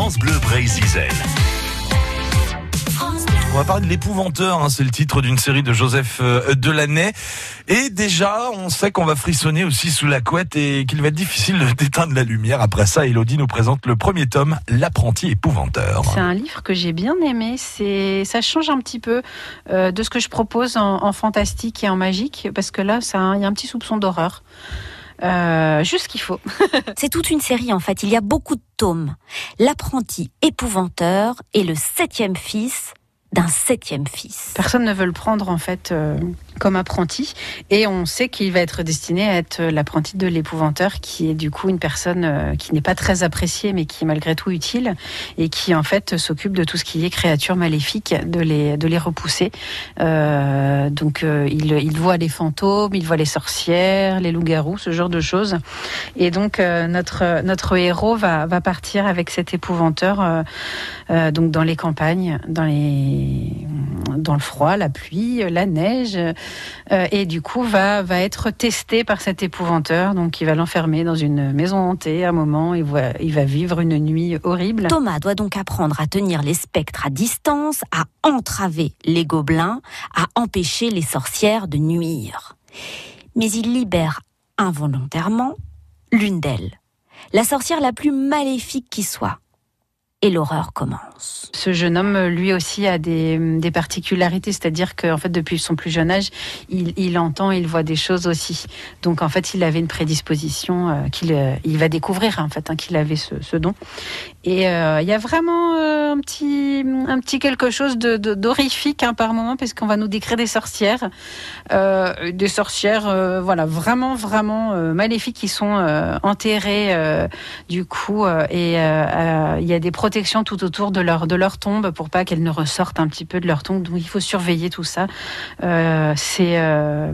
France Bleu Brésil. On va parler de l'épouvanteur, hein, c'est le titre d'une série de Joseph euh, Delaney. Et déjà, on sait qu'on va frissonner aussi sous la couette et qu'il va être difficile d'éteindre la lumière. Après ça, Elodie nous présente le premier tome, L'apprenti épouvanteur. C'est un livre que j'ai bien aimé. C'est, ça change un petit peu euh, de ce que je propose en, en fantastique et en magique, parce que là, ça, il y a un petit soupçon d'horreur. Euh, juste ce qu'il faut. C'est toute une série en fait. Il y a beaucoup de tomes. L'apprenti épouvanteur est le septième fils d'un septième fils. Personne ne veut le prendre en fait euh, comme apprenti et on sait qu'il va être destiné à être l'apprenti de l'épouvanteur qui est du coup une personne euh, qui n'est pas très appréciée mais qui est malgré tout utile et qui en fait s'occupe de tout ce qui est créatures maléfiques, de les, de les repousser. Euh, donc euh, il, il voit les fantômes, il voit les sorcières, les loups-garous, ce genre de choses. Et donc euh, notre, notre héros va, va partir avec cet épouvanteur euh, euh, donc dans les campagnes, dans les dans le froid, la pluie, la neige, euh, et du coup va va être testé par cet épouvanteur. Donc il va l'enfermer dans une maison hantée à un moment. Il il va vivre une nuit horrible. Thomas doit donc apprendre à tenir les spectres à distance, à entraver les gobelins, à empêcher les sorcières de nuire. Mais il libère involontairement l'une d'elles, la sorcière la plus maléfique qui soit. Et l'horreur commence. Ce jeune homme, lui aussi, a des, des particularités, c'est-à-dire qu'en fait, depuis son plus jeune âge, il, il, entend, il voit des choses aussi. Donc, en fait, il avait une prédisposition euh, qu'il euh, il va découvrir, en fait, hein, qu'il avait ce, ce, don. Et euh, il y a vraiment euh, un petit, un petit quelque chose de, d'horrifique hein, par moment, parce qu'on va nous décrire des sorcières, euh, des sorcières, voilà, vraiment, vraiment maléfiques qui sont enterrées, du coup, et il y a des protection tout autour de leur, de leur tombe pour pas qu'elles ne ressortent un petit peu de leur tombe. Donc il faut surveiller tout ça. Euh, c'est, euh,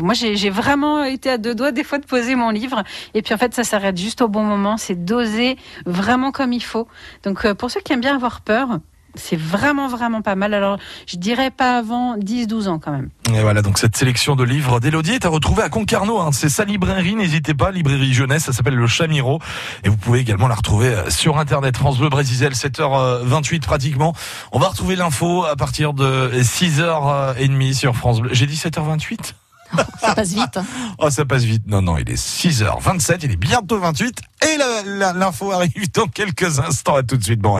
moi j'ai vraiment été à deux doigts des fois de poser mon livre et puis en fait ça s'arrête juste au bon moment. C'est dosé vraiment comme il faut. Donc euh, pour ceux qui aiment bien avoir peur, c'est vraiment, vraiment pas mal. Alors, je dirais pas avant 10-12 ans quand même. Et voilà, donc cette sélection de livres d'Elodie est à retrouver à Concarneau. Hein. C'est sa librairie, n'hésitez pas, librairie jeunesse, ça s'appelle Le Chamiro. Et vous pouvez également la retrouver sur Internet, France Bleu Brésil, 7h28 pratiquement. On va retrouver l'info à partir de 6h30 sur France Bleu. J'ai dit 7h28 ça passe vite. Hein. oh, ça passe vite. Non, non, il est 6h27, il est bientôt 28 et l'info arrive dans quelques instants. À tout de suite. Bon.